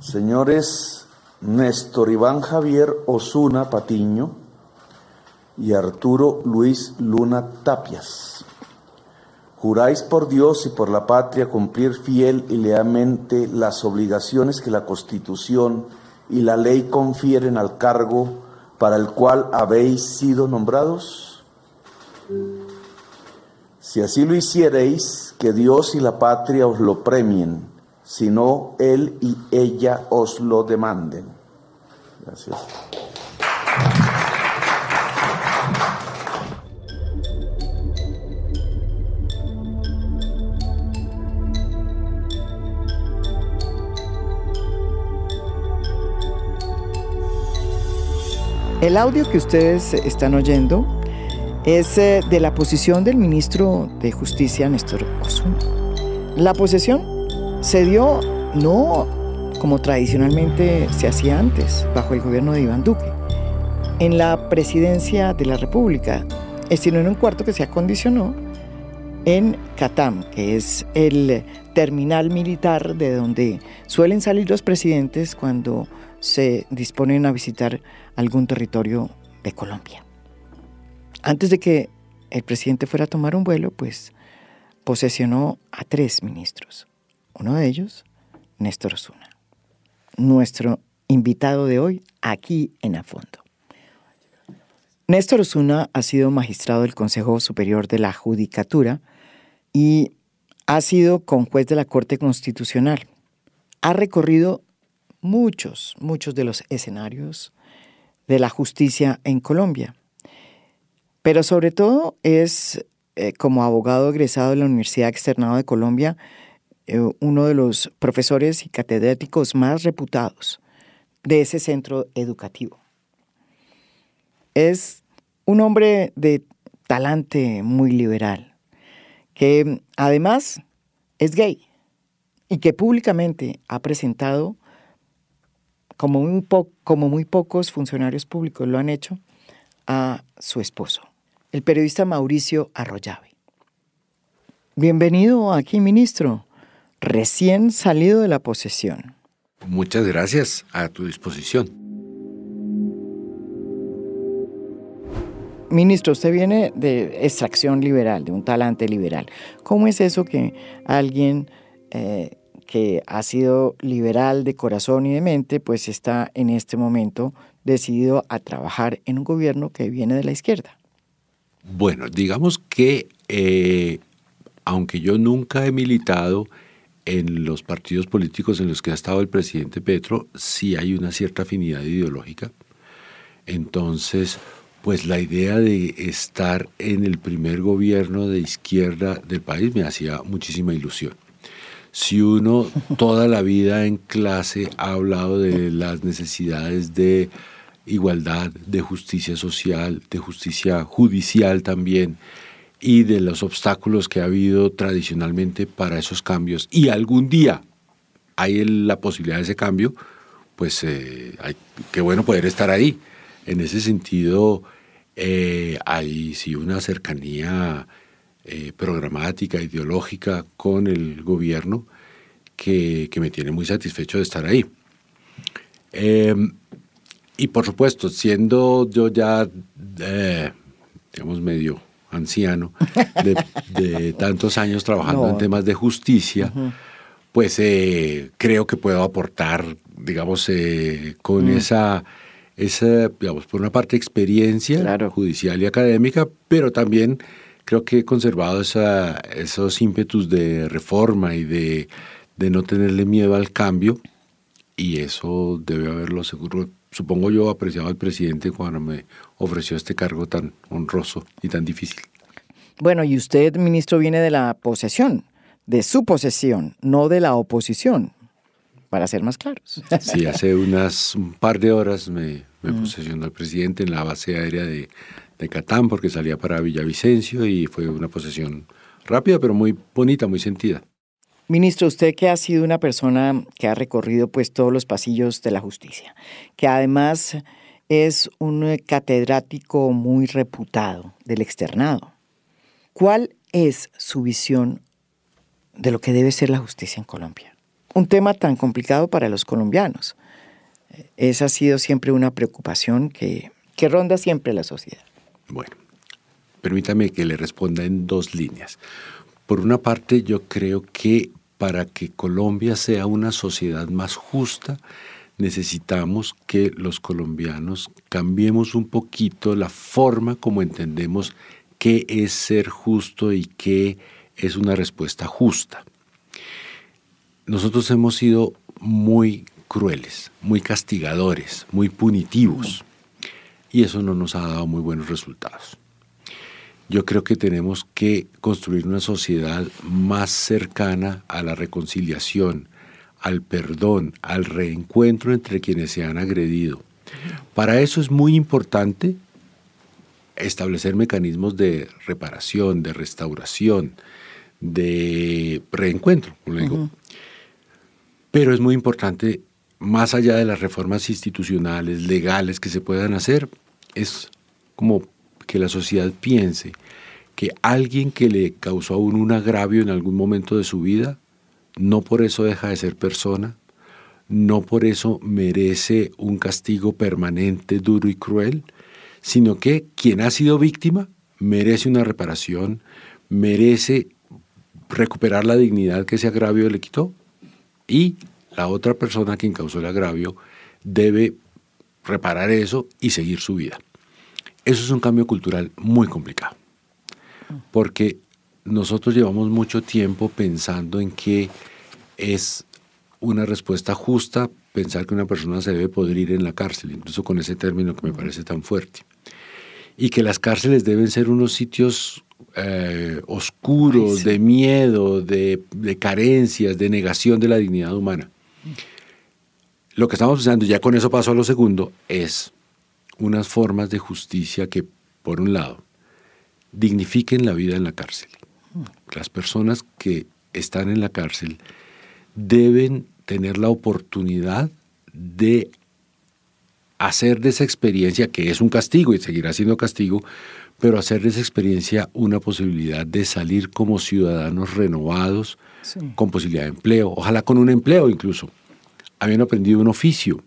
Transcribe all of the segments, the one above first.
Señores Néstor Iván Javier Osuna Patiño y Arturo Luis Luna Tapias. Juráis por Dios y por la patria cumplir fiel y lealmente las obligaciones que la Constitución y la ley confieren al cargo para el cual habéis sido nombrados? Si así lo hiciereis, que Dios y la patria os lo premien, si no Él y ella os lo demanden. Gracias. El audio que ustedes están oyendo es eh, de la posición del ministro de Justicia, Néstor Osuna. La posesión se dio no como tradicionalmente se hacía antes, bajo el gobierno de Iván Duque, en la presidencia de la República, sino en un cuarto que se acondicionó en Catam, que es el terminal militar de donde suelen salir los presidentes cuando se disponen a visitar algún territorio de Colombia. Antes de que el presidente fuera a tomar un vuelo, pues posesionó a tres ministros. Uno de ellos, Néstor Osuna, nuestro invitado de hoy aquí en A Fondo. Néstor Osuna ha sido magistrado del Consejo Superior de la Judicatura y ha sido conjuez de la Corte Constitucional. Ha recorrido muchos, muchos de los escenarios de la justicia en Colombia. Pero sobre todo es, eh, como abogado egresado de la Universidad Externado de Colombia, eh, uno de los profesores y catedráticos más reputados de ese centro educativo. Es un hombre de talante muy liberal, que además es gay y que públicamente ha presentado como muy, como muy pocos funcionarios públicos lo han hecho, a su esposo, el periodista Mauricio Arroyave. Bienvenido aquí, ministro, recién salido de la posesión. Muchas gracias, a tu disposición. Ministro, usted viene de extracción liberal, de un talante liberal. ¿Cómo es eso que alguien eh, que ha sido liberal de corazón y de mente, pues está en este momento decidido a trabajar en un gobierno que viene de la izquierda. Bueno, digamos que eh, aunque yo nunca he militado en los partidos políticos en los que ha estado el presidente Petro, sí hay una cierta afinidad ideológica. Entonces, pues la idea de estar en el primer gobierno de izquierda del país me hacía muchísima ilusión. Si uno toda la vida en clase ha hablado de las necesidades de igualdad, de justicia social, de justicia judicial también, y de los obstáculos que ha habido tradicionalmente para esos cambios, y algún día hay la posibilidad de ese cambio, pues eh, qué bueno poder estar ahí. En ese sentido, eh, hay sí una cercanía eh, programática, ideológica con el gobierno que, me tiene muy satisfecho de estar ahí. Em, y por supuesto, siendo yo ya, digamos, medio anciano, de, tantos años trabajando en temas de justicia, pues eh, creo que puedo aportar, digamos, con mm. esa, esa, digamos, por una parte experiencia judicial y académica, pero también creo que he conservado esos ímpetus de reforma y de, no tenerle miedo al cambio y eso debe haberlo seguro, supongo yo, apreciado al presidente cuando me ofreció este cargo tan honroso y tan difícil. Bueno, y usted, ministro, viene de la posesión, de su posesión, no de la oposición, para ser más claros. Sí, hace unas un par de horas me, me mm. posesionó el presidente en la base aérea de, de Catán porque salía para Villavicencio y fue una posesión rápida pero muy bonita, muy sentida. Ministro, usted que ha sido una persona que ha recorrido pues todos los pasillos de la justicia, que además es un catedrático muy reputado del externado. ¿Cuál es su visión de lo que debe ser la justicia en Colombia? un tema tan complicado para los colombianos. Esa ha sido siempre una preocupación que, que ronda siempre la sociedad. Bueno, permítame que le responda en dos líneas. Por una parte, yo creo que para que Colombia sea una sociedad más justa, necesitamos que los colombianos cambiemos un poquito la forma como entendemos qué es ser justo y qué es una respuesta justa. Nosotros hemos sido muy crueles, muy castigadores, muy punitivos y eso no nos ha dado muy buenos resultados. Yo creo que tenemos que construir una sociedad más cercana a la reconciliación, al perdón, al reencuentro entre quienes se han agredido. Para eso es muy importante establecer mecanismos de reparación, de restauración, de reencuentro, como digo. Pero es muy importante, más allá de las reformas institucionales, legales que se puedan hacer, es como que la sociedad piense que alguien que le causó a uno un agravio en algún momento de su vida no por eso deja de ser persona, no por eso merece un castigo permanente, duro y cruel, sino que quien ha sido víctima merece una reparación, merece recuperar la dignidad que ese agravio le quitó y la otra persona quien causó el agravio debe reparar eso y seguir su vida. Eso es un cambio cultural muy complicado, porque nosotros llevamos mucho tiempo pensando en que es una respuesta justa pensar que una persona se debe poder ir en la cárcel, incluso con ese término que me parece tan fuerte. Y que las cárceles deben ser unos sitios eh, oscuros, de miedo, de, de, carencias, de negación de la dignidad humana. Lo que estamos pensando, ya con eso paso a lo segundo, es unas formas de justicia que, por un lado, dignifiquen la vida en la cárcel. Las personas que están en la cárcel deben tener la oportunidad de hacer de esa experiencia, que es un castigo y seguirá siendo castigo, pero hacer de esa experiencia una posibilidad de salir como ciudadanos renovados, con posibilidad de empleo, ojalá con un empleo incluso, habiendo aprendido un oficio,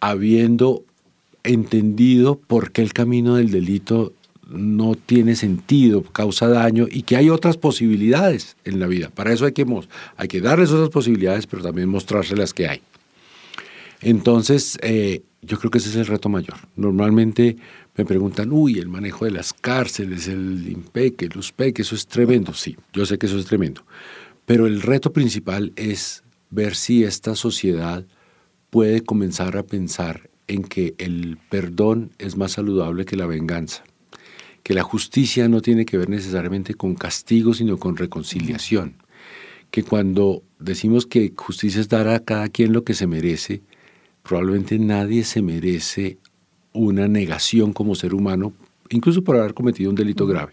habiendo entendido por qué el camino del delito no tiene sentido, causa daño y que hay otras posibilidades en la vida. Para eso hay que, hay que darles otras posibilidades, pero también mostrárselas que hay. Entonces, eh, yo creo que ese es el reto mayor. Normalmente me preguntan, uy, el manejo de las cárceles, el IMPEC, el USPEC, eso es tremendo. Sí, yo sé que eso es tremendo. Pero el reto principal es ver si esta sociedad puede comenzar a pensar en que el perdón es más saludable que la venganza que la justicia no tiene que ver necesariamente con castigo, sino con reconciliación. Que cuando decimos que justicia es dar a cada quien lo que se merece, probablemente nadie se merece una negación como ser humano, incluso por haber cometido un delito grave.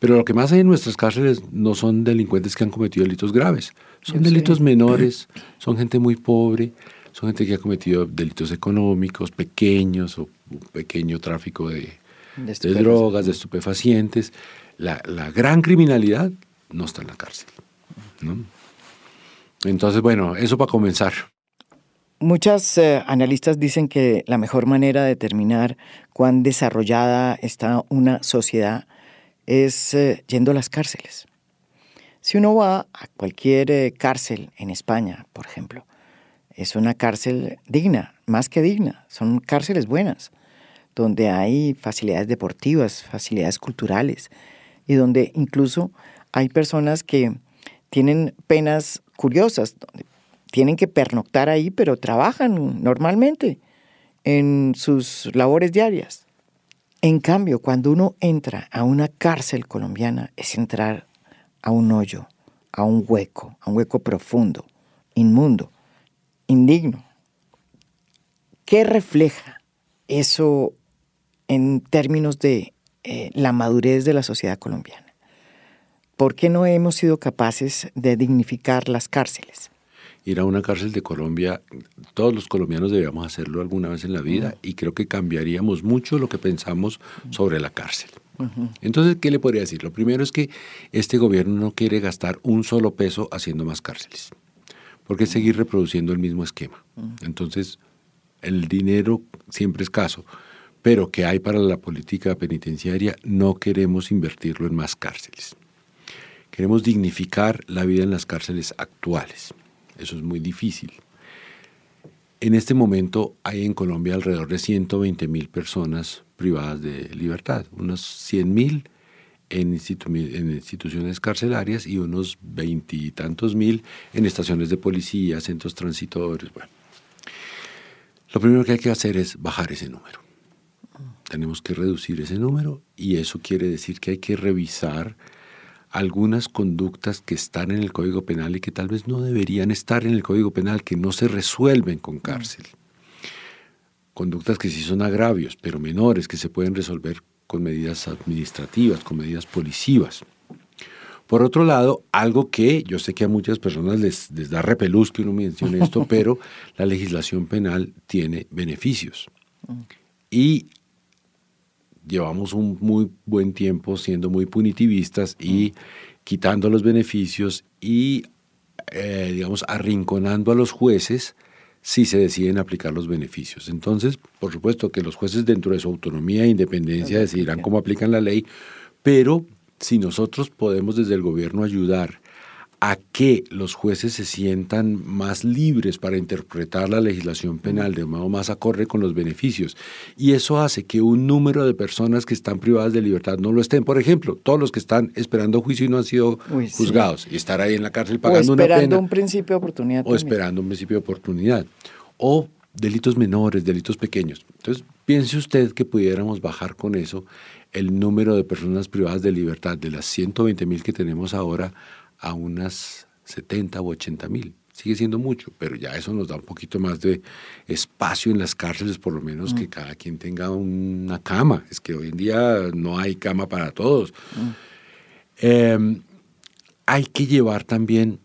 Pero lo que más hay en nuestras cárceles no son delincuentes que han cometido delitos graves, son delitos menores, son gente muy pobre, son gente que ha cometido delitos económicos pequeños o pequeño tráfico de, de, drogas, de estupefacientes. La, gran criminalidad no está en la cárcel. Entonces, bueno, eso para comenzar. Muchas eh, analistas dicen que la mejor manera de determinar cuán desarrollada está una sociedad es eh, yendo a las cárceles. Si uno va a cualquier eh, cárcel en España, por ejemplo, es una cárcel digna, más que digna, son cárceles buenas donde hay facilidades deportivas, facilidades culturales y donde incluso hay personas que tienen penas curiosas, tienen que pernoctar ahí, pero trabajan normalmente en sus labores diarias. En cambio, cuando uno entra a una cárcel colombiana, es entrar a un hoyo, a un hueco, a un hueco profundo, inmundo, indigno. ¿Qué refleja eso en términos de eh, la madurez de la sociedad colombiana. ¿Por qué no hemos sido capaces de dignificar las cárceles? Ir a una cárcel de Colombia, todos los colombianos deberíamos hacerlo alguna vez en la vida y creo que cambiaríamos mucho lo que pensamos sobre la cárcel. Entonces, ¿qué le podría decir? Lo primero es que este gobierno no quiere gastar un solo peso haciendo más cárceles. Porque es seguir reproduciendo el mismo esquema. Entonces, el dinero siempre es escaso, pero que hay para la política penitenciaria, no queremos invertirlo en más cárceles. Queremos dignificar la vida en las cárceles actuales. Eso es muy difícil. En este momento hay en Colombia alrededor de 120 mil personas privadas de libertad, unos 100 mil en, instituciones carcelarias y unos veintitantos mil en estaciones de policía, centros transitorios. Bueno, lo primero que hay que hacer es bajar ese número. Tenemos que reducir ese número y eso quiere decir que hay que revisar algunas conductas que están en el Código Penal y que tal vez no deberían estar en el Código Penal, que no se resuelven con cárcel. Conductas que sí son agravios, pero menores, que se pueden resolver con medidas administrativas, con medidas policivas. Por otro lado, algo que yo sé que a muchas personas les, da repelús que uno mencione esto, pero la legislación penal tiene beneficios. Y llevamos un muy buen tiempo siendo muy punitivistas y quitando los beneficios y, eh, digamos, arrinconando a los jueces si se deciden aplicar los beneficios. Entonces, por supuesto que los jueces dentro de su autonomía e independencia decidirán cómo aplican la ley, pero si nosotros podemos desde el gobierno ayudar a que los jueces se sientan más libres para interpretar la legislación penal de modo más acorde con los beneficios. Y eso hace que un número de personas que están privadas de libertad no lo estén. Por ejemplo, todos los que están esperando juicio y no han sido juzgados y estar ahí en la cárcel pagando una pena. O esperando un principio de oportunidad. O esperando un principio de oportunidad. O delitos menores, delitos pequeños. Entonces, piense usted que pudiéramos bajar con eso el número de personas privadas de libertad de las 120 mil que tenemos ahora a unas 70 u 80 mil. Sigue siendo mucho, pero ya eso nos da un poquito más de espacio en las cárceles, por lo menos que mm. cada quien tenga una cama. Es que hoy en día no hay cama para todos. Mm. Em, hay que llevar también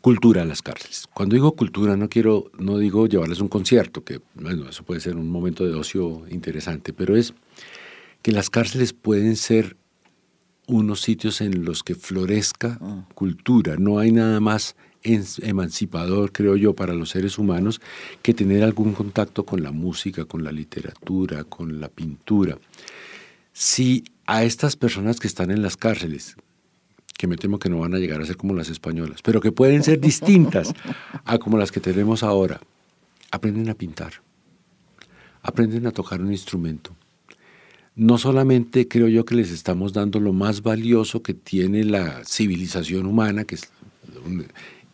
cultura a las cárceles. Cuando digo cultura no quiero, no digo llevarles un concierto, que bueno, eso puede ser un momento de ocio interesante, pero es que las cárceles pueden ser unos sitios en los que florezca ah. cultura. No hay nada más emancipador, creo yo, para los seres humanos que tener algún contacto con la música, con la literatura, con la pintura. Si a estas personas que están en las cárceles, que me temo que no van a llegar a ser como las españolas, pero que pueden ser distintas a como las que tenemos ahora, aprenden a pintar, aprenden a tocar un instrumento, no solamente creo yo que les estamos dando lo más valioso que tiene la civilización humana, que es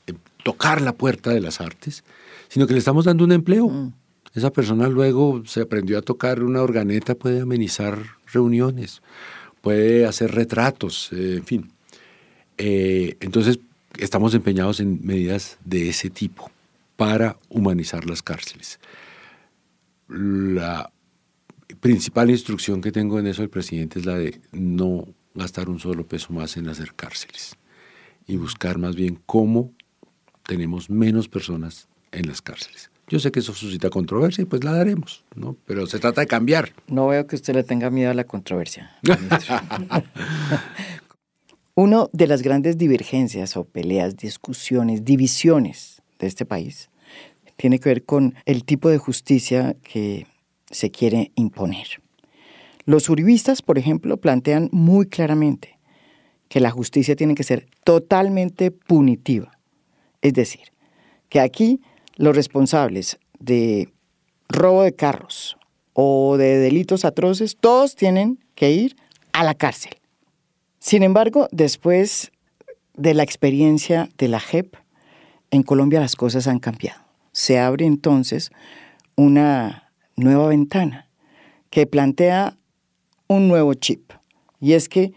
eh, tocar la puerta de las artes, sino que le estamos dando un empleo. Mm. Esa persona luego se aprendió a tocar una organeta, puede amenizar reuniones, puede hacer retratos, eh, en fin. Eh, entonces, estamos empeñados en medidas de ese tipo para humanizar las cárceles. La principal instrucción que tengo en eso del presidente es la de no gastar un solo peso más en hacer cárceles y buscar más bien cómo tenemos menos personas en las cárceles. Yo sé que eso suscita controversia y pues la daremos, ¿no? Pero se trata de cambiar. No veo que usted le tenga miedo a la controversia. Una de las grandes divergencias o peleas, discusiones, divisiones de este país tiene que ver con el tipo de justicia que se quiere imponer. Los uribistas, por ejemplo, plantean muy claramente que la justicia tiene que ser totalmente punitiva. Es decir, que aquí los responsables de robo de carros o de delitos atroces, todos tienen que ir a la cárcel. Sin embargo, después de la experiencia de la JEP, en Colombia las cosas han cambiado. Se abre entonces una nueva ventana que plantea un nuevo chip. Y es que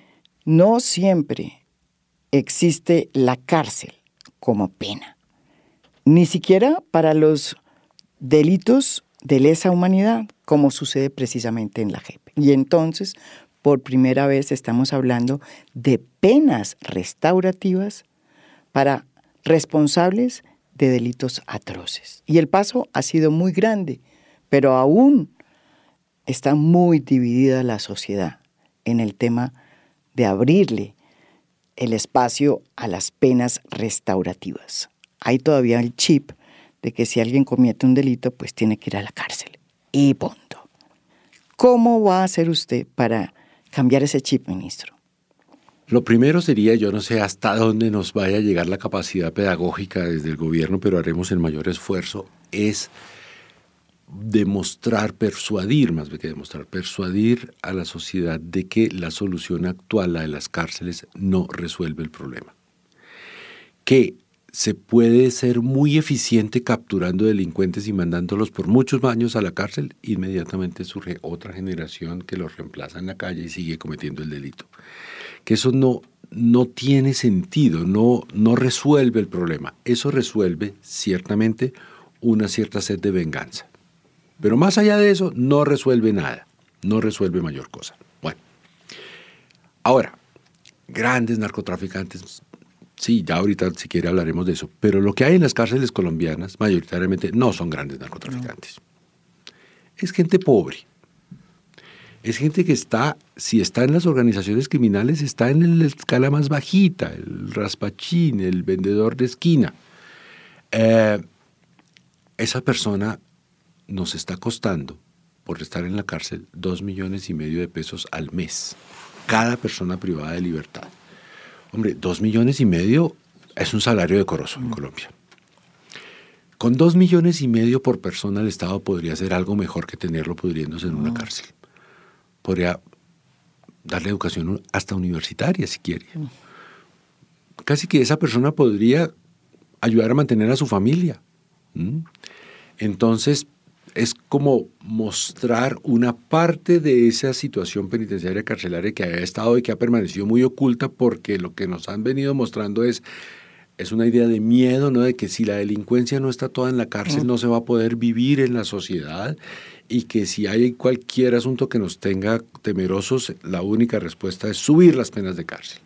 no siempre existe la cárcel como pena, ni siquiera para los delitos de lesa humanidad, como sucede precisamente en la JEP. Y entonces, por primera vez estamos hablando de penas restaurativas para responsables de delitos atroces. Y el paso ha sido muy grande pero aún está muy dividida la sociedad en el tema de abrirle el espacio a las penas restaurativas. hay todavía el chip de que si alguien comete un delito, pues tiene que ir a la cárcel. Y punto. ¿Cómo va a hacer usted para cambiar ese chip, ministro? Lo primero sería, yo no sé hasta dónde nos vaya a llegar la capacidad pedagógica desde el gobierno, pero haremos el mayor esfuerzo, es demostrar, persuadir, más que demostrar, persuadir a la sociedad de que la solución actual, la de las cárceles, no resuelve el problema. Que se puede ser muy eficiente capturando delincuentes y mandándolos por muchos años a la cárcel, inmediatamente surge otra generación que los reemplaza en la calle y sigue cometiendo el delito. Que eso no, no tiene sentido, no, no resuelve el problema. Eso resuelve ciertamente una cierta sed de venganza. Pero más allá de eso, no resuelve nada, no resuelve mayor cosa. Bueno, ahora, grandes narcotraficantes Sí, ya ahorita si quiere hablaremos de eso. Pero lo que hay en las cárceles colombianas, mayoritariamente, no son grandes narcotraficantes. Es gente pobre. Es gente que está, si está en las organizaciones criminales, está en la escala más bajita, el raspachín, el vendedor de esquina. Eh, esa persona nos está costando, por estar en la cárcel, dos millones y medio de pesos al mes. Cada persona privada de libertad. Hombre, dos millones y medio es un salario decoroso en Colombia. Con dos millones y medio por persona el Estado podría hacer algo mejor que tenerlo pudriéndose en una cárcel. Podría darle educación hasta universitaria si quiere. Casi que esa persona podría ayudar a mantener a su familia. Entonces, es como mostrar una parte de esa situación penitenciaria carcelaria que ha estado y que ha permanecido muy oculta porque lo que nos han venido mostrando es es una idea de miedo, ¿no? De que si la delincuencia no está toda en la cárcel, no se va a poder vivir en la sociedad y que si hay cualquier asunto que nos tenga temerosos, la única respuesta es subir las penas de cárcel.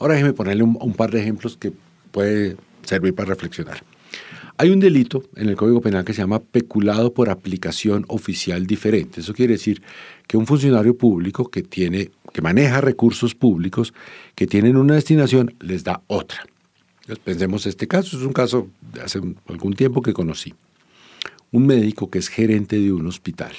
ahora déjeme ponerle un par de ejemplos que puede servir para reflexionar. Hay un delito en el Código Penal que se llama peculado por aplicación oficial diferente. Eso quiere decir que un funcionario público que tiene que maneja recursos públicos que tienen una destinación les da otra. Entonces, pensemos este caso, es un caso hace algún tiempo que conocí. Un médico que es gerente de un hospital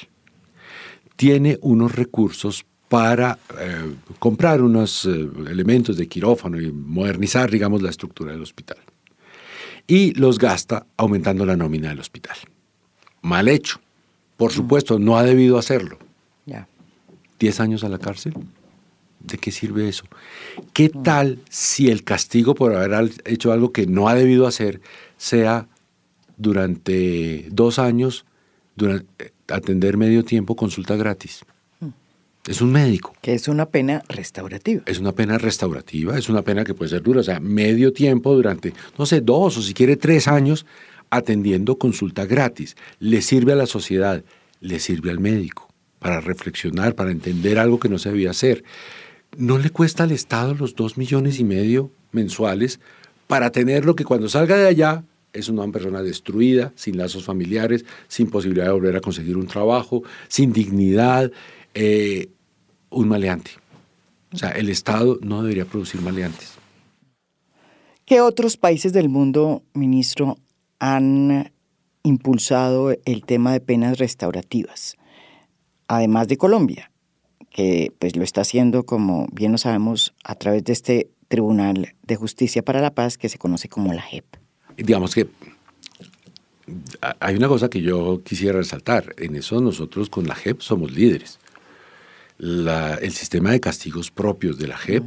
tiene unos recursos para eh, comprar unos eh, elementos de quirófano y modernizar, digamos, la estructura del hospital y los gasta aumentando la nómina del hospital. Mal hecho. Por supuesto, no ha debido hacerlo. Ya. ¿Diez años a la cárcel? ¿De qué sirve eso? ¿Qué tal si el castigo por haber hecho algo que no ha debido hacer sea durante dos años, durante, atender medio tiempo, consulta gratis? Es un médico. Que es una pena restaurativa. Es una pena restaurativa, es una pena que puede ser dura, o sea, medio tiempo durante, no sé, dos o si quiere tres años atendiendo consulta gratis. Le sirve a la sociedad, le sirve al médico para reflexionar, para entender algo que no se debía hacer. No le cuesta al Estado los dos millones y medio mensuales para tener lo que cuando salga de allá es una persona destruida, sin lazos familiares, sin posibilidad de volver a conseguir un trabajo, sin dignidad. Eh, un maleante. O sea, el Estado no debería producir maleantes. ¿Qué otros países del mundo, ministro, han impulsado el tema de penas restaurativas? Además de Colombia, que pues lo está haciendo, como bien lo sabemos, a través de este Tribunal de Justicia para la Paz que se conoce como la JEP. Digamos que hay una cosa que yo quisiera resaltar. En eso nosotros con la JEP somos líderes el sistema de castigos propios de la JEP,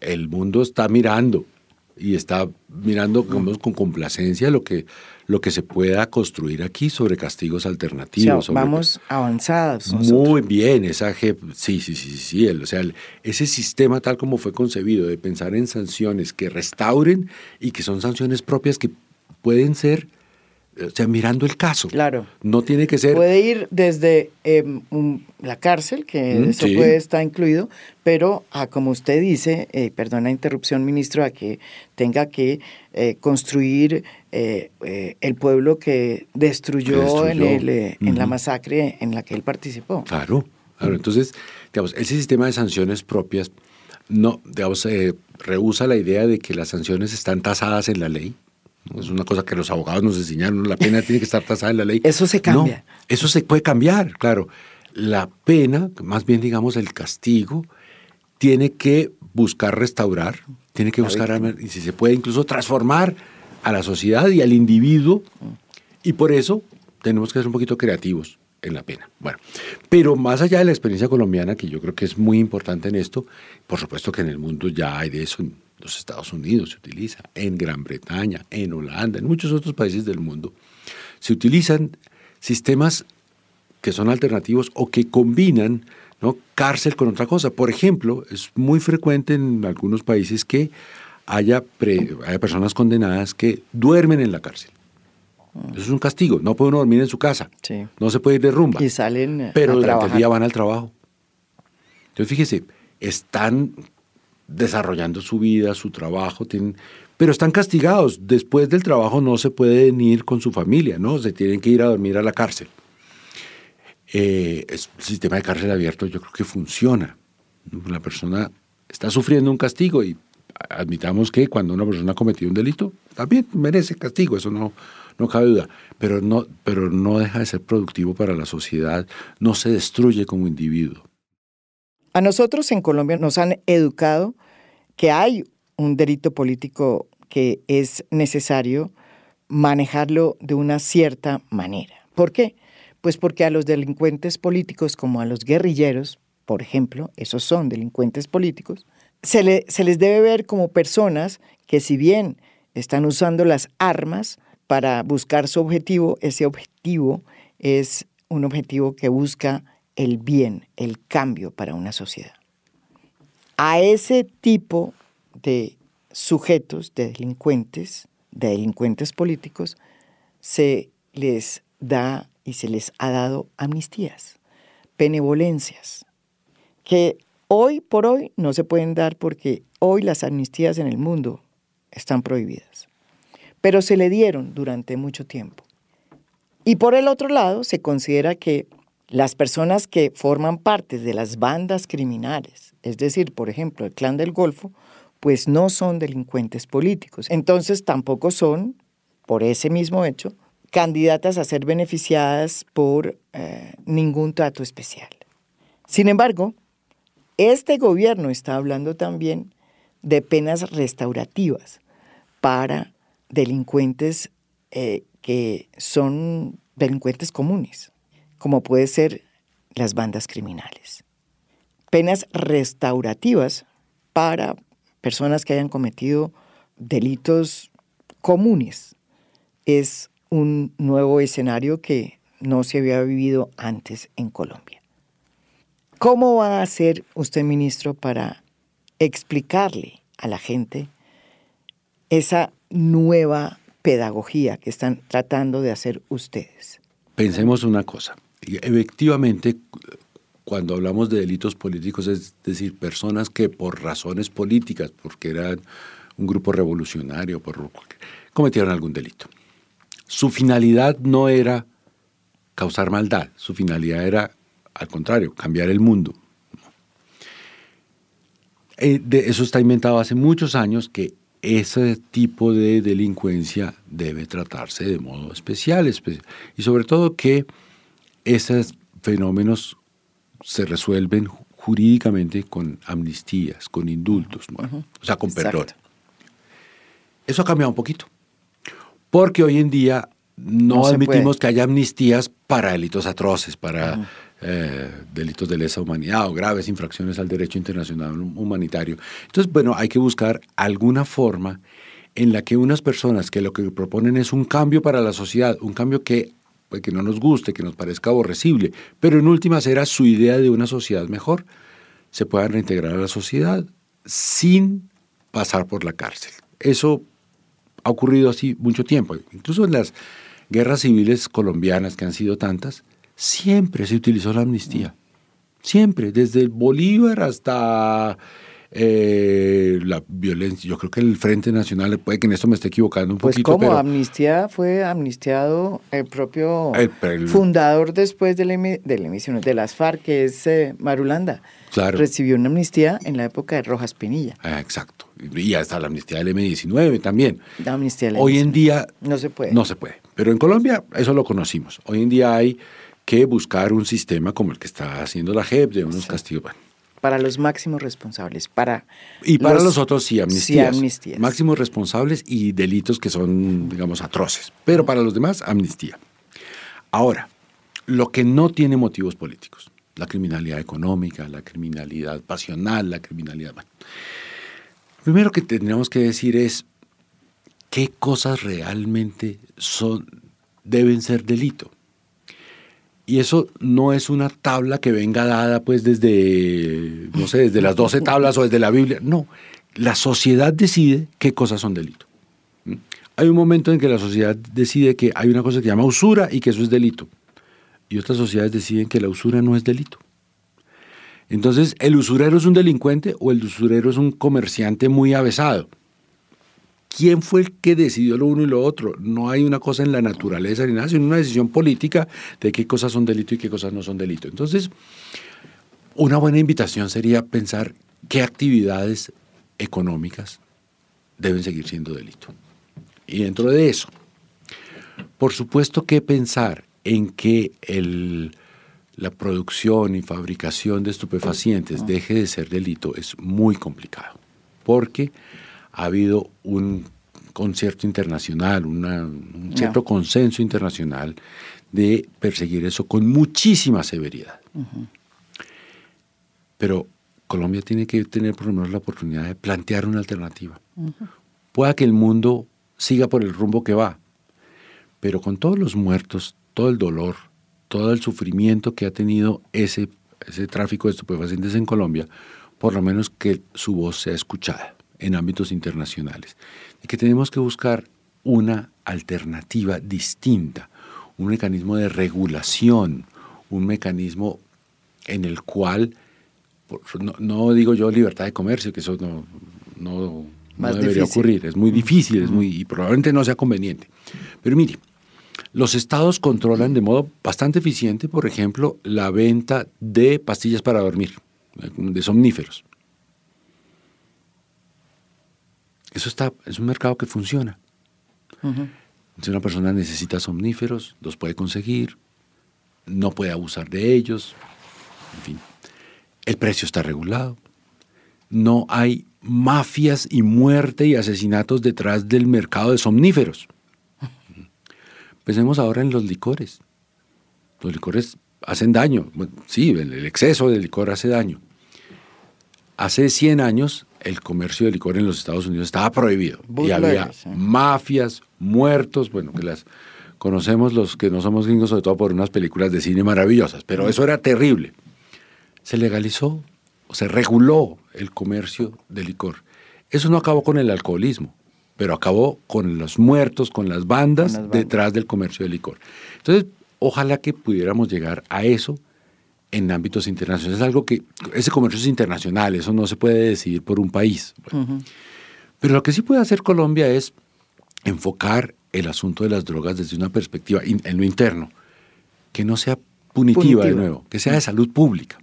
el mundo está mirando y está mirando con complacencia lo que, lo que se pueda construir aquí sobre castigos alternativos. vamos avanzados. Muy bien, esa JEP, sí, sí, sí, sí, o sea, ese sistema tal como fue concebido de pensar en sanciones que restauren y que son sanciones propias que pueden ser o sea, mirando el caso. Claro. No tiene que ser... Puede ir desde em, la cárcel, que mm, eso puede estar incluido, pero a, como usted dice, eh, perdón la interrupción, ministro, a que tenga que eh, construir eh, el pueblo que destruyó, En, el, en la masacre en la que él participó. Claro, claro. Entonces, digamos, ese sistema de sanciones propias no, digamos, rehúsa la idea de que las sanciones están tasadas en la ley Es una cosa que los abogados nos enseñaron, la pena tiene que estar tasada en la ley. Eso se cambia. eso se puede cambiar, claro. La pena, más bien digamos el castigo, tiene que buscar restaurar, tiene que buscar, y si se puede incluso transformar a la sociedad y al individuo, y por eso tenemos que ser un poquito creativos en la pena. Bueno, pero más allá de la experiencia colombiana, que yo creo que es muy importante en esto, por supuesto que en el mundo ya hay de eso, los Estados Unidos se utiliza, en Gran Bretaña, en Holanda, en muchos otros países del mundo, se utilizan sistemas que son alternativos o que combinan ¿no? cárcel con otra cosa. Por ejemplo, es muy frecuente en algunos países que haya, haya personas condenadas que duermen en la cárcel. Eso es un castigo. No puede uno dormir en su casa. No se puede ir de rumba. Y salen. Pero durante el día van al trabajo. Entonces, fíjese, están desarrollando su vida, su trabajo, tienen, pero están castigados. Después del trabajo no se pueden ir con su familia, ¿no? Se tienen que ir a dormir a la cárcel. Eh, el sistema de cárcel abierto yo creo que funciona. La persona está sufriendo un castigo y admitamos que cuando una persona ha cometido un delito, también merece castigo, eso no, no cabe duda, pero no, pero no deja de ser productivo para la sociedad, no se destruye como individuo. A nosotros en Colombia nos han educado que hay un delito político que es necesario manejarlo de una cierta manera. ¿Por qué? Pues porque a los delincuentes políticos como a los guerrilleros, por ejemplo, esos son delincuentes políticos, se, se les debe ver como personas que si bien están usando las armas para buscar su objetivo, ese objetivo es un objetivo que busca el bien, el cambio para una sociedad. A ese tipo de sujetos, de delincuentes, de delincuentes políticos, se les da y se les ha dado amnistías, benevolencias, que hoy por hoy no se pueden dar porque hoy las amnistías en el mundo están prohibidas, pero se le dieron durante mucho tiempo. Y por el otro lado, se considera que las personas que forman parte de las bandas criminales, es decir, por ejemplo, el clan del Golfo, pues no son delincuentes políticos. Entonces tampoco son, por ese mismo hecho, candidatas a ser beneficiadas por eh, ningún trato especial. Sin embargo, este gobierno está hablando también de penas restaurativas para delincuentes eh, que son delincuentes comunes como puede ser las bandas criminales. Penas restaurativas para personas que hayan cometido delitos comunes. Es un nuevo escenario que no se había vivido antes en Colombia. ¿Cómo va a hacer usted, ministro, para explicarle a la gente esa nueva pedagogía que están tratando de hacer ustedes? Pensemos una cosa. Efectivamente, cuando hablamos de delitos políticos, es decir, personas que por razones políticas, porque eran un grupo revolucionario, cometieron algún delito. Su finalidad no era causar maldad, su finalidad era, al contrario, cambiar el mundo. Eh, eso está inventado hace muchos años que ese tipo de delincuencia debe tratarse de modo especial, y sobre todo que esos fenómenos se resuelven jurídicamente con amnistías, con indultos, o sea, con perdón. Eso ha cambiado un poquito, porque hoy en día no, admitimos que haya amnistías para delitos atroces, para eh, delitos de lesa humanidad o graves infracciones al derecho internacional humanitario. Entonces, bueno, hay que buscar alguna forma en la que unas personas que lo que proponen es un cambio para la sociedad, un cambio que que no nos guste, que nos parezca aborrecible, pero en últimas era su idea de una sociedad mejor, se puedan reintegrar a la sociedad sin pasar por la cárcel. Eso ha ocurrido así mucho tiempo, incluso en las guerras civiles colombianas, que han sido tantas, siempre se utilizó la amnistía. Siempre, desde Bolívar hasta eh, la violencia. Yo creo que el Frente Nacional, puede que en esto me esté equivocando un pues poquito. Pues como amnistía fue amnistiado el propio fundador después de, la, de emisión de las FARC, que es eh, Marulanda. Claro. Recibió una amnistía en la época de Rojas Pinilla. Ah, exacto. Y hasta la amnistía del M19 también. La amnistía del Hoy en día... No se puede. No se puede. Pero en Colombia eso lo conocimos. Hoy en día hay que buscar un sistema como el que está haciendo la JEP de unos castigos. Para los máximos responsables, para... Y para los, otros sí amnistías, Máximos responsables y delitos que son, digamos, atroces. Pero para los demás, amnistía. Ahora, lo que no tiene motivos políticos, la criminalidad económica, la criminalidad pasional, la criminalidad... Bueno, primero que tendríamos que decir es qué cosas realmente son, deben ser delito. Y eso no es una tabla que venga dada pues desde, no sé, desde las 12 tablas o desde la Biblia. No, la sociedad decide qué cosas son delito. ¿Mm? Hay un momento en que la sociedad decide que hay una cosa que se llama usura y que eso es delito. Y otras sociedades deciden que la usura no es delito. Entonces, ¿el usurero es un delincuente o el usurero es un comerciante muy avesado? ¿Quién fue el que decidió lo uno y lo otro? No hay una cosa en la naturaleza ni nada, sino una decisión política de qué cosas son delito y qué cosas no son delito. Entonces, una buena invitación sería pensar qué actividades económicas deben seguir siendo delito. Y dentro de eso, por supuesto que pensar en que la producción y fabricación de estupefacientes deje de ser delito es muy complicado, porque ha habido un concierto internacional, un cierto consenso internacional de perseguir eso con muchísima severidad. Pero Colombia tiene que tener por lo menos la oportunidad de plantear una alternativa. Pueda que el mundo siga por el rumbo que va, pero con todos los muertos, todo el dolor, todo el sufrimiento que ha tenido ese, ese tráfico de estupefacientes en Colombia, por lo menos que su voz sea escuchada en ámbitos internacionales, y que tenemos que buscar una alternativa distinta, un mecanismo de regulación, un mecanismo en el cual, no, digo yo libertad de comercio, que eso no, no, debería ocurrir, es muy difícil es muy, y probablemente no sea conveniente. Pero mire, los estados controlan de modo bastante eficiente, por ejemplo, la venta de pastillas para dormir, de somníferos. Eso está, es un mercado que funciona. Si una persona necesita somníferos, los puede conseguir, no puede abusar de ellos, en fin. El precio está regulado. No hay mafias y muerte y asesinatos detrás del mercado de somníferos. Pensemos ahora en los licores. Los licores hacen daño. sí, el exceso de licor hace daño. Hace 100 años el comercio de licor en los Estados Unidos estaba prohibido. y había mafias, muertos, bueno, que las conocemos los que no somos gringos, sobre todo por unas películas de cine maravillosas, pero eso era terrible. Se legalizó, o se reguló el comercio de licor. Eso no acabó con el alcoholismo, pero acabó con los muertos, con las bandas. detrás del comercio de licor. Entonces, ojalá que pudiéramos llegar a eso en ámbitos internacionales. Es algo que, ese comercio es internacional, eso no se puede decidir por un país. Pero lo que sí puede hacer Colombia es enfocar el asunto de las drogas desde una perspectiva en lo interno, que no sea punitiva, de nuevo, que sea de salud pública.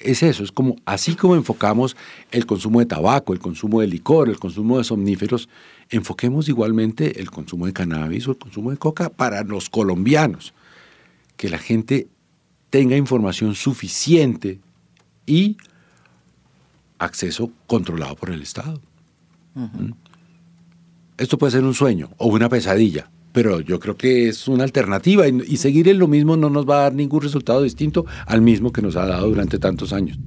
Es eso, es como, así como enfocamos el consumo de tabaco, el consumo de licor, el consumo de somníferos, enfoquemos igualmente el consumo de cannabis o el consumo de coca para los colombianos. Que la gente tenga información suficiente y acceso controlado por el Estado. ¿Mm? Esto puede ser un sueño o una pesadilla, pero yo creo que es una alternativa y, y, seguir en lo mismo no nos va a dar ningún resultado distinto al mismo que nos ha dado durante tantos años.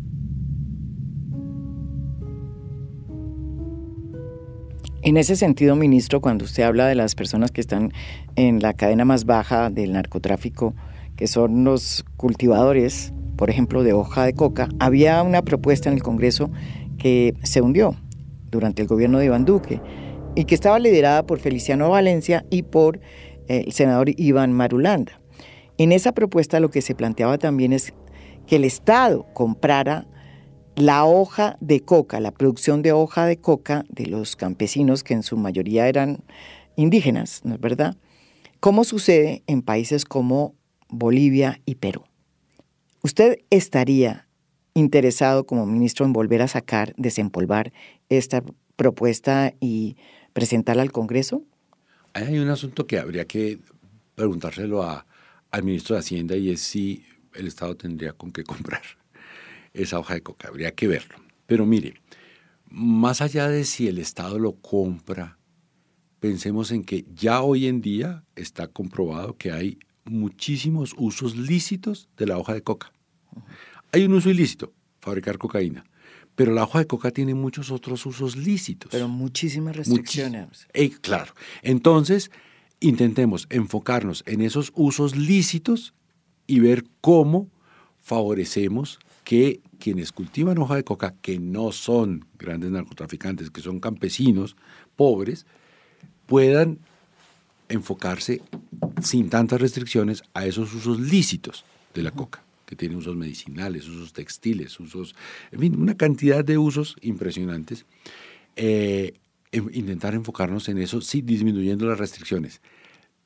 En ese sentido, ministro, cuando usted habla de las personas que están en la cadena más baja del narcotráfico, que son los cultivadores, por ejemplo, de hoja de coca, había una propuesta en el Congreso que se hundió durante el gobierno de Iván Duque y que estaba liderada por Feliciano Valencia y por eh, el senador Iván Marulanda. En esa propuesta lo que se planteaba también es que el Estado comprara la hoja de coca, la producción de hoja de coca de los campesinos que en su mayoría eran indígenas, ¿no es verdad? ¿Cómo sucede en países como Bolivia y Perú? ¿Usted estaría interesado como ministro en volver a sacar, desempolvar esta propuesta y presentarla al Congreso? Hay un asunto que habría que preguntárselo al ministro de Hacienda y es si el Estado tendría con qué comprar esa hoja de coca. Habría que verlo. Pero mire, más allá de si el Estado lo compra, pensemos en que ya hoy en día está comprobado que hay muchísimos usos lícitos de la hoja de coca. Hay un uso ilícito, fabricar cocaína, pero la hoja de coca tiene muchos otros usos lícitos. Pero muchísimas restricciones. Eh, claro. Entonces, intentemos enfocarnos en esos usos lícitos y ver cómo favorecemos que quienes cultivan hoja de coca, que no son grandes narcotraficantes, que son campesinos pobres, puedan enfocarse sin tantas restricciones a esos usos lícitos de la coca, que tiene usos medicinales, usos textiles, usos, en fin, una cantidad de usos impresionantes. Eh, intentar enfocarnos en eso, sí, disminuyendo las restricciones.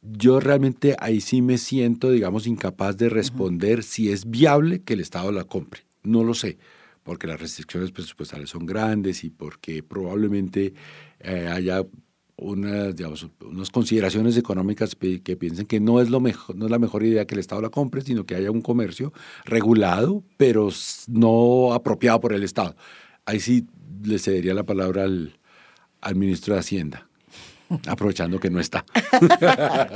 Yo realmente ahí sí me siento, digamos, incapaz de responder si es viable que el Estado la compre. No lo sé, porque las restricciones presupuestales son grandes y porque probablemente eh, haya unas, consideraciones económicas que piensen que no es, lo mejor, no es la mejor idea que el Estado la compre, sino que haya un comercio regulado, pero no apropiado por el Estado. Ahí sí le cedería la palabra al, al ministro de Hacienda aprovechando que no está.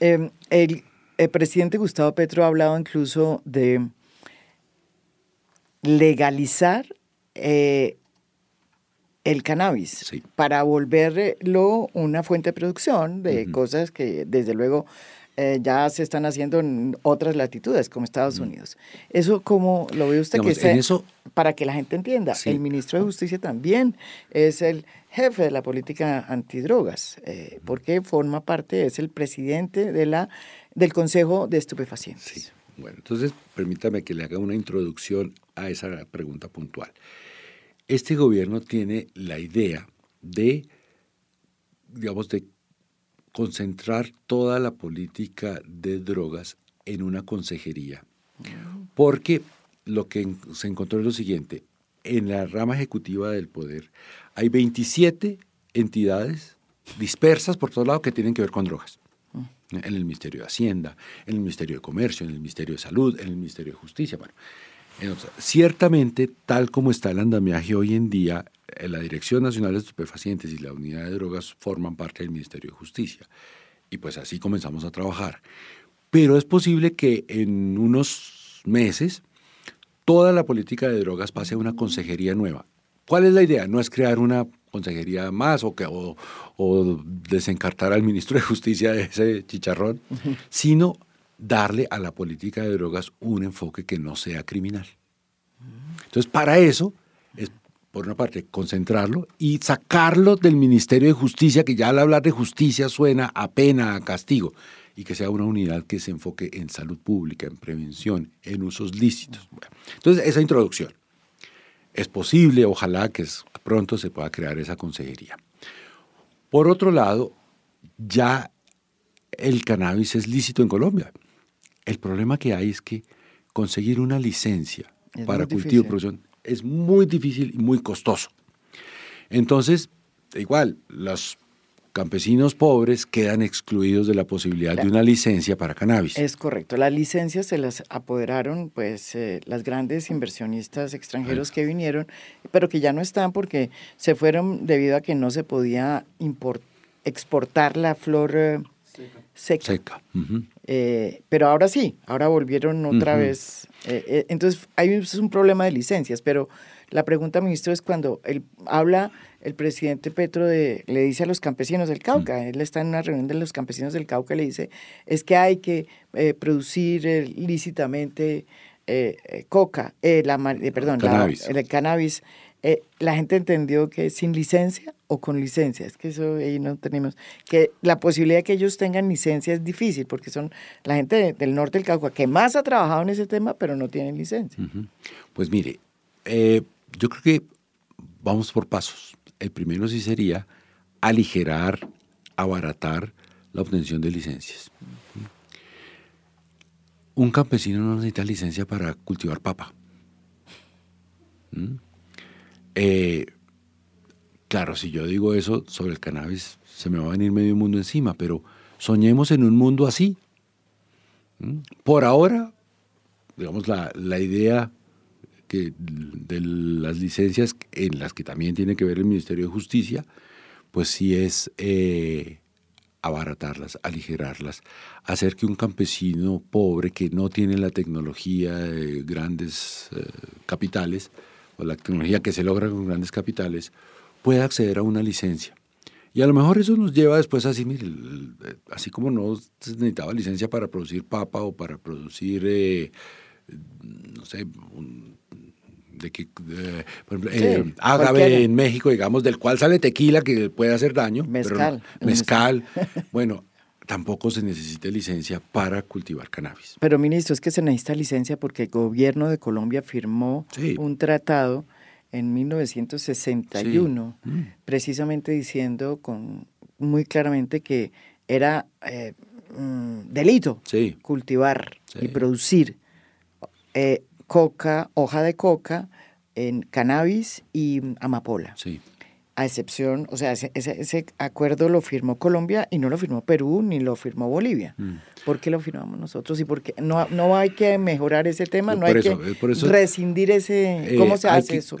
Em, el, presidente Gustavo Petro ha hablado incluso de legalizar eh, el cannabis para volverlo una fuente de producción de cosas que desde luego eh, ya se están haciendo en otras latitudes, como Estados Unidos. ¿Eso cómo lo ve usted? que eso, para que la gente entienda, el ministro de Justicia también es el jefe de la política antidrogas, eh, porque forma parte, es el presidente de la, del Consejo de Estupefacientes. Bueno, entonces permítame que le haga una introducción a esa pregunta puntual. Este gobierno tiene la idea de, digamos, de concentrar toda la política de drogas en una consejería. Porque lo que se encontró es lo siguiente, en la rama ejecutiva del poder hay 27 entidades dispersas por todos lados que tienen que ver con drogas. En el Ministerio de Hacienda, en el Ministerio de Comercio, en el Ministerio de Salud, en el Ministerio de Justicia. Bueno, ciertamente, tal como está el andamiaje hoy en día, eh, la Dirección Nacional de Estupefacientes y la Unidad de Drogas forman parte del Ministerio de Justicia. Y pues así comenzamos a trabajar. Pero es posible que en unos meses toda la política de drogas pase a una consejería nueva. ¿Cuál es la idea? No es crear una consejería más o, que, o, desencartar al ministro de Justicia de ese chicharrón, sino darle a la política de drogas un enfoque que no sea criminal. Entonces, para eso es por una parte, concentrarlo y sacarlo del Ministerio de Justicia, que ya al hablar de justicia suena a pena, a castigo, y que sea una unidad que se enfoque en salud pública, en prevención, en usos lícitos. entonces, esa introducción. Es posible, ojalá que pronto se pueda crear esa consejería. Por otro lado, ya el cannabis es lícito en Colombia. El problema que hay es que conseguir una licencia para cultivo y producción es muy difícil y muy costoso. Entonces, igual, los campesinos pobres quedan excluidos de la posibilidad de una licencia para cannabis. Es correcto. Las licencias se las apoderaron pues eh, las grandes inversionistas extranjeros que vinieron, pero que ya no están porque se fueron debido a que no se podía exportar la flor eh, seca. Eh, pero ahora sí, ahora volvieron otra vez. Eh, eh, entonces, hay un, un problema de licencias, pero la pregunta, ministro, es cuando él habla el presidente Petro de, le dice a los campesinos del Cauca, él está en una reunión de los campesinos del Cauca le dice, es que hay que producir lícitamente coca, la, perdón, el cannabis eh, la gente entendió que sin licencia o con licencia, es que eso ahí no tenemos, que la posibilidad de que ellos tengan licencia es difícil porque son la gente del norte del Cauca que más ha trabajado en ese tema pero no tienen licencia. Pues mire, eh, yo creo que vamos por pasos. El primero sí sería aligerar, abaratar la obtención de licencias. Un campesino no necesita licencia para cultivar papa. ¿Mm? Eh, claro, si yo digo eso sobre el cannabis, se me va a venir medio mundo encima, pero soñemos en un mundo así. ¿Mm? Por ahora, digamos, la, idea que, de las licencias en las que también tiene que ver el Ministerio de Justicia, pues sí es eh, abaratarlas, aligerarlas, hacer que un campesino pobre que no tiene la tecnología de grandes eh, capitales, o la tecnología que se logra con grandes capitales, pueda acceder a una licencia. Y a lo mejor eso nos lleva después así, mire, así como no se necesitaba licencia para producir papa o para producir, eh, no sé, de que, por ejemplo, eh, ágave en México, digamos, del cual sale tequila que puede hacer daño. Mezcal. mezcal. bueno, tampoco se necesita licencia para cultivar cannabis. Pero, ministro, es que se necesita licencia porque el gobierno de Colombia firmó un tratado en 1961, mm. precisamente diciendo con, muy claramente que era eh, mm, delito cultivar y producir eh, coca, hoja de coca, en cannabis y amapola. A excepción, o sea, ese, acuerdo lo firmó Colombia y no lo firmó Perú ni lo firmó Bolivia. Mm. ¿Por qué lo firmamos nosotros? Y porque no, no hay que mejorar ese tema, no hay que rescindir ese... Eh, ¿Cómo se hace eso?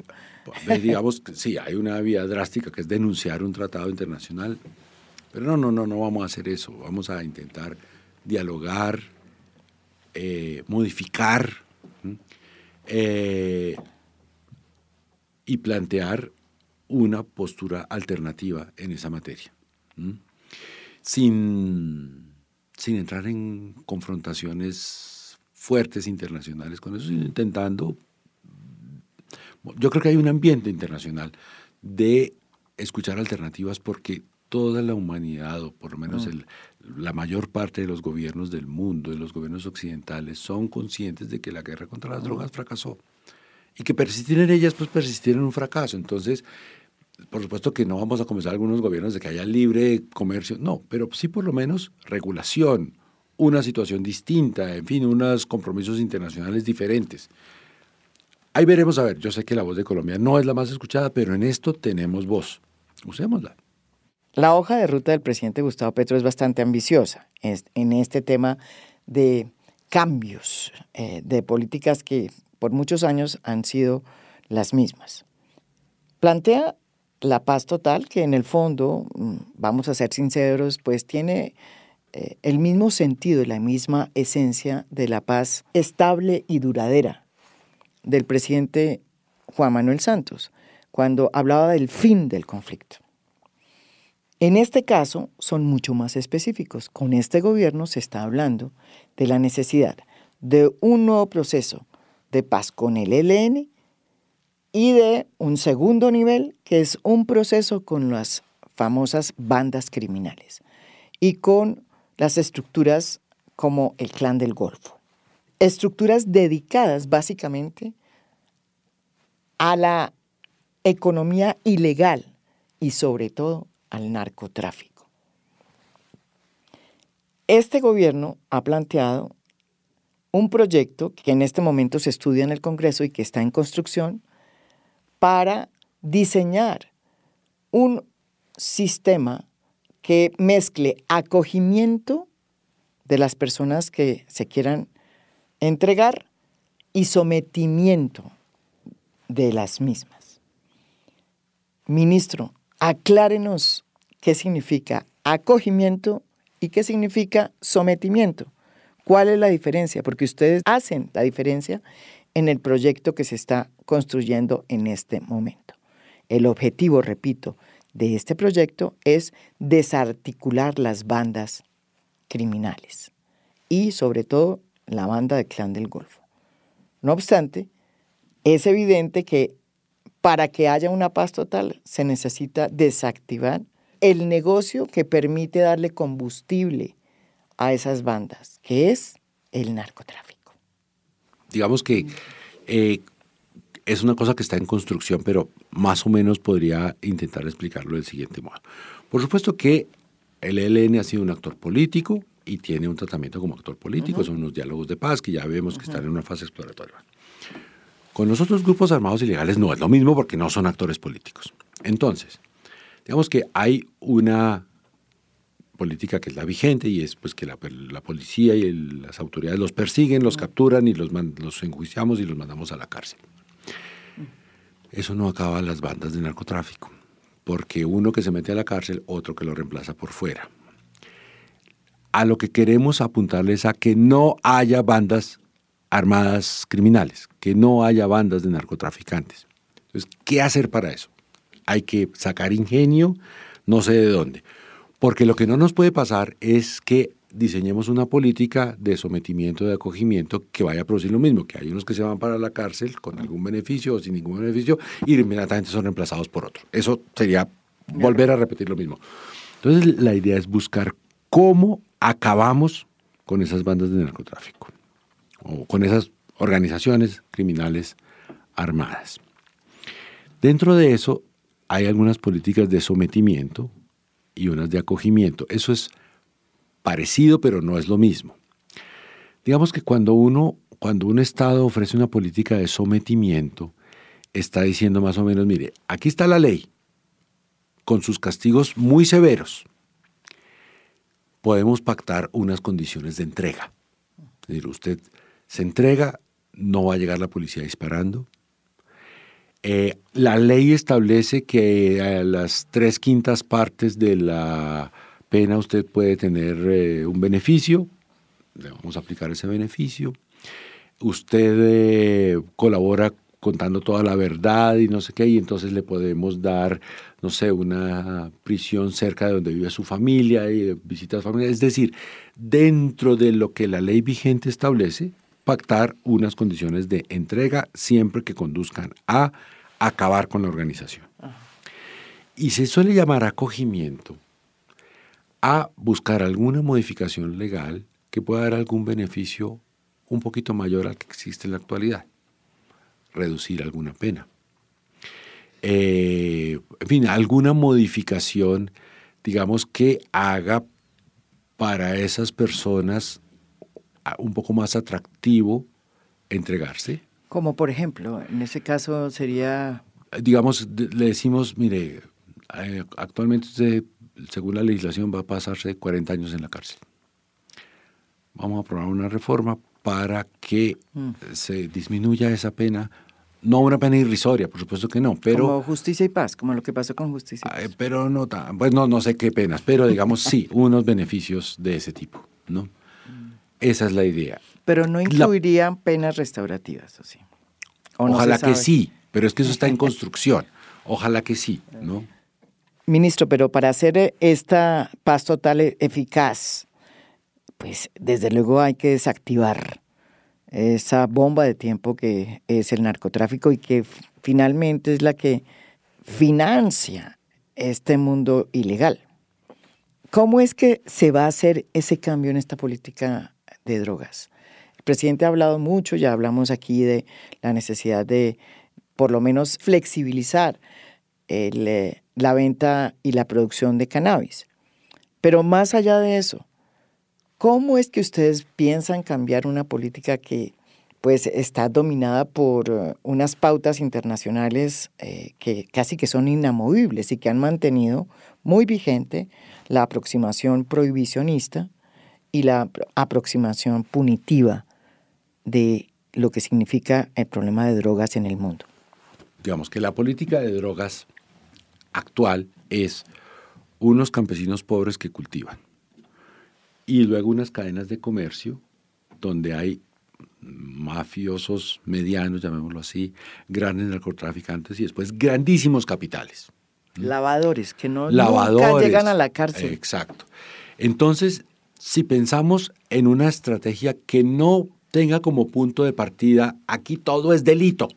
Digamos, sí, hay una vía drástica que es denunciar un tratado internacional, pero no, no, no, no vamos a hacer eso. Vamos a intentar dialogar, eh, modificar eh, y plantear una postura alternativa en esa materia, sin, sin entrar en confrontaciones fuertes internacionales con eso, sino intentando, yo creo que hay un ambiente internacional de escuchar alternativas porque toda la humanidad, o por lo menos mm. la mayor parte de los gobiernos del mundo, de los gobiernos occidentales, son conscientes de que la guerra contra las mm. drogas fracasó. Y que persistir en ellas, pues persistir en un fracaso. Entonces, por supuesto que no vamos a comenzar algunos gobiernos de que haya libre comercio, no, pero sí por lo menos regulación, una situación distinta, en fin, unos compromisos internacionales diferentes. Ahí veremos, a ver, yo sé que la voz de Colombia no es la más escuchada, pero en esto tenemos voz. Usémosla. La hoja de ruta del presidente Gustavo Petro es bastante ambiciosa en este tema de cambios eh, de políticas que por muchos años han sido las mismas. Plantea la paz total, que en el fondo, mm, vamos a ser sinceros, pues tiene eh, el mismo sentido y la misma esencia de la paz estable y duradera del presidente Juan Manuel Santos, cuando hablaba del fin del conflicto. En este caso son mucho más específicos. Con este gobierno se está hablando de la necesidad de un nuevo proceso de paz con el ELN y de un segundo nivel, que es un proceso con las famosas bandas criminales y con las estructuras como el Clan del Golfo. Estructuras dedicadas básicamente a la economía ilegal y sobre todo al narcotráfico. Este gobierno ha planteado un proyecto que en este momento se estudia en el Congreso y que está en construcción para diseñar un sistema que mezcle acogimiento de las personas que se quieran entregar y sometimiento de las mismas. Ministro, aclárenos qué significa acogimiento y qué significa sometimiento. ¿Cuál es la diferencia? Porque ustedes hacen la diferencia en el proyecto que se está construyendo en este momento. El objetivo, repito, de este proyecto es desarticular las bandas criminales y sobre todo la banda del Clan del Golfo. No obstante, es evidente que para que haya una paz total se necesita desactivar el negocio que permite darle combustible a esas bandas, que es el narcotráfico digamos que eh, es una cosa que está en construcción, pero más o menos podría intentar explicarlo del siguiente modo. Por supuesto que el ELN ha sido un actor político y tiene un tratamiento como actor político, son unos diálogos de paz que ya vemos que están en una fase exploratoria. Con los otros grupos armados ilegales no es lo mismo porque no son actores políticos. Entonces, digamos que hay una política que es la vigente y es pues que la, policía y las autoridades los persiguen, los capturan y los, los enjuiciamos y los mandamos a la cárcel. Eso no acaba las bandas de narcotráfico, porque uno que se mete a la cárcel, otro que lo reemplaza por fuera. A lo que queremos apuntarles a que no haya bandas armadas criminales, que no haya bandas de narcotraficantes. Entonces, ¿qué hacer para eso? Hay que sacar ingenio, no sé de dónde. Porque lo que no nos puede pasar es que diseñemos una política de sometimiento, de acogimiento que vaya a producir lo mismo, que hay unos que se van para la cárcel con algún beneficio o sin ningún beneficio y inmediatamente son reemplazados por otro. Eso sería volver a repetir lo mismo. Entonces la idea es buscar cómo acabamos con esas bandas de narcotráfico o con esas organizaciones criminales armadas. Dentro de eso hay algunas políticas de sometimiento y unas de acogimiento. Eso es parecido, pero no es lo mismo. Digamos que cuando uno, cuando un Estado ofrece una política de sometimiento, está diciendo más o menos, mire, aquí está la ley, con sus castigos muy severos. Podemos pactar unas condiciones de entrega. Es decir, usted se entrega, no va a llegar la policía disparando, eh, la ley establece que a las tres quintas partes de la pena usted puede tener eh, un beneficio, le vamos a aplicar ese beneficio. Usted eh, colabora contando toda la verdad y no sé qué, y entonces le podemos dar, no sé, una prisión cerca de donde vive su familia y visitas familia. Es decir, dentro de lo que la ley vigente establece, pactar unas condiciones de entrega siempre que conduzcan a acabar con la organización. Y se suele llamar acogimiento a buscar alguna modificación legal que pueda dar algún beneficio un poquito mayor al que existe en la actualidad. Reducir alguna pena. Eh, en fin, alguna modificación, digamos, que haga para esas personas un poco más atractivo entregarse. Como por ejemplo, en ese caso sería... Digamos, le decimos, mire, eh, actualmente usted, según la legislación, va a pasarse 40 años en la cárcel. Vamos a aprobar una reforma para que mm. se disminuya esa pena no una pena irrisoria, por supuesto que no, pero... Como justicia y paz, como lo que pasó con justicia y paz. pero no tan, pues no, no sé qué penas, pero digamos sí, unos beneficios de ese tipo, ¿no? Esa es la idea. Pero no incluirían penas restaurativas, ¿o sí? Ojalá que sí, pero es que eso está en construcción. Ojalá que sí, ¿no? Ministro, pero para hacer esta paz total e-, eficaz, pues desde luego hay que desactivar esa bomba de tiempo que es el narcotráfico y que finalmente es la que financia este mundo ilegal. ¿Cómo es que se va a hacer ese cambio en esta política de drogas? El presidente ha hablado mucho, ya hablamos aquí de la necesidad de por lo menos flexibilizar eh, la venta y la producción de cannabis. Pero más allá de eso, ¿cómo es que ustedes piensan cambiar una política que pues está dominada por eh, unas pautas internacionales eh, que casi que son inamovibles y que han mantenido muy vigente la aproximación prohibicionista y la aproximación punitiva de lo que significa el problema de drogas en el mundo. Digamos que la política de drogas actual es unos campesinos pobres que cultivan y luego unas cadenas de comercio donde hay mafiosos medianos, llamémoslo así, grandes narcotraficantes y después grandísimos capitales. Lavadores que no nunca llegan a la cárcel. Exacto. Entonces, si pensamos en una estrategia que no tenga como punto de partida, aquí todo es delito,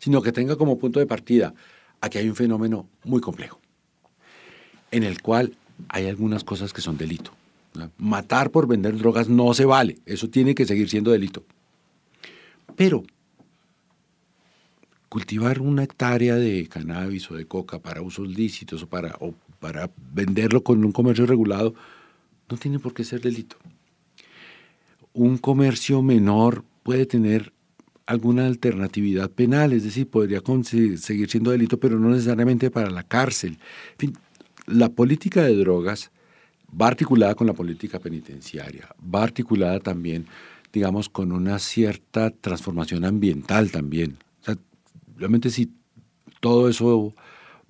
sino que tenga como punto de partida, aquí hay un fenómeno muy complejo, en el cual hay algunas cosas que son delito. Matar por vender drogas no se vale, eso tiene que seguir siendo delito. Pero cultivar una hectárea de cannabis o de coca para usos lícitos o para, o para venderlo con un comercio regulado no tiene por qué ser delito. Un comercio menor puede tener alguna alternatividad penal, es decir, podría seguir siendo delito, pero no necesariamente para la cárcel. La política de drogas va articulada con la política penitenciaria, va articulada también, digamos, con una cierta transformación ambiental también. O realmente si todo eso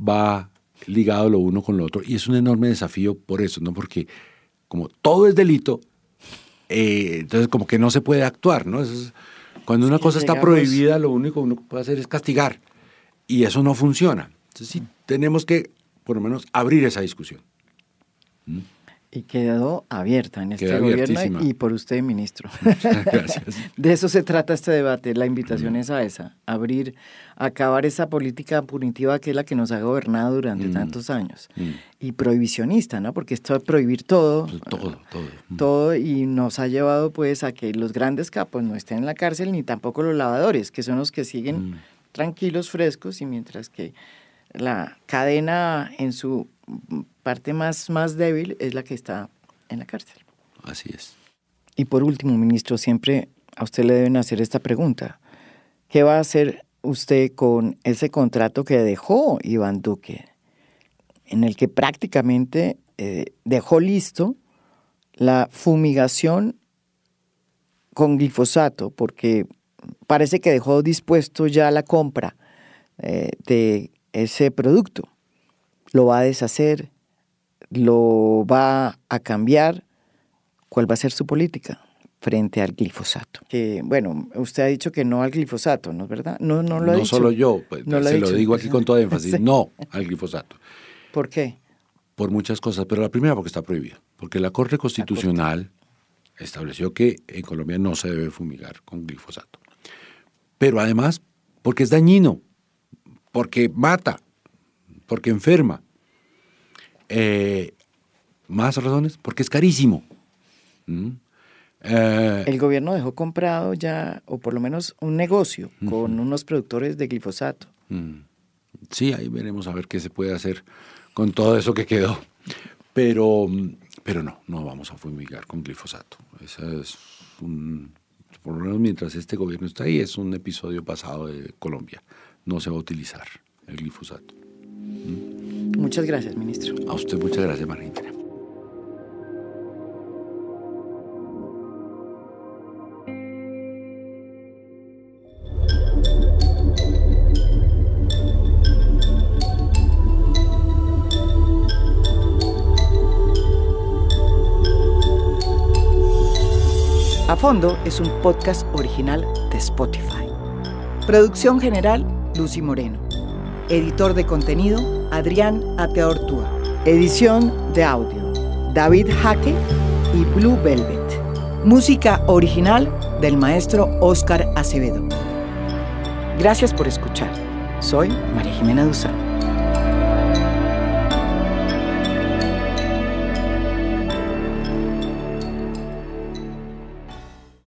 va ligado lo uno con lo otro, y es un enorme desafío por eso, ¿no? Porque como todo es delito, eh, entonces como que no se puede actuar, ¿no? cuando una cosa está prohibida, lo único que uno puede hacer es castigar, y eso no funciona. Entonces sí, tenemos que por lo menos abrir esa discusión. ¿Mm? Y quedó abierta en este gobierno y por usted, ministro. Gracias. De eso se trata este debate. La invitación mm. es a esa, abrir, acabar esa política punitiva que es la que nos ha gobernado durante mm. tantos años. Y prohibicionista, ¿no? Porque esto de prohibir todo. Pues todo, todo. Todo y nos ha llevado pues a que los grandes capos no estén en la cárcel ni tampoco los lavadores, que son los que siguen tranquilos, frescos y mientras que la cadena en su parte más, más débil es la que está en la cárcel. Así es. Y por último, ministro, siempre a usted le deben hacer esta pregunta. ¿Qué va a hacer usted con ese contrato que dejó Iván Duque, en el que prácticamente eh, dejó listo la fumigación con glifosato, porque parece que dejó dispuesto ya la compra eh, de ese producto. Lo va a deshacer, lo va a cambiar. ¿Cuál va a ser su política frente al glifosato? Que, bueno, usted ha dicho que no al glifosato, ¿no es verdad? No, no lo ha no solo yo, pues, se lo digo aquí con toda énfasis, no al glifosato. ¿Por qué? Por muchas cosas, pero la primera porque está prohibido. Porque la Corte Constitucional estableció que en Colombia no se debe fumigar con glifosato. Pero además porque es dañino porque mata, porque enferma. Eh, más razones, porque es carísimo. ¿Mm? Eh, el gobierno dejó comprado ya, o por lo menos un negocio con unos productores de glifosato. Mm. Sí, ahí veremos a ver qué se puede hacer con todo eso que quedó. Pero, pero no, no vamos a fumigar con glifosato. Esa es un, por lo menos mientras este gobierno está ahí, es un episodio pasado de Colombia no se va a utilizar el glifosato. Muchas gracias, ministro. A usted muchas gracias, María A Fondo es un podcast original de Spotify. Producción general Lucy Moreno. Editor de contenido, Adrián Ateortúa. Edición de audio, David Jaque y Blue Velvet. Música original del maestro Oscar Acevedo. Gracias por escuchar. Soy María Jimena Duzán.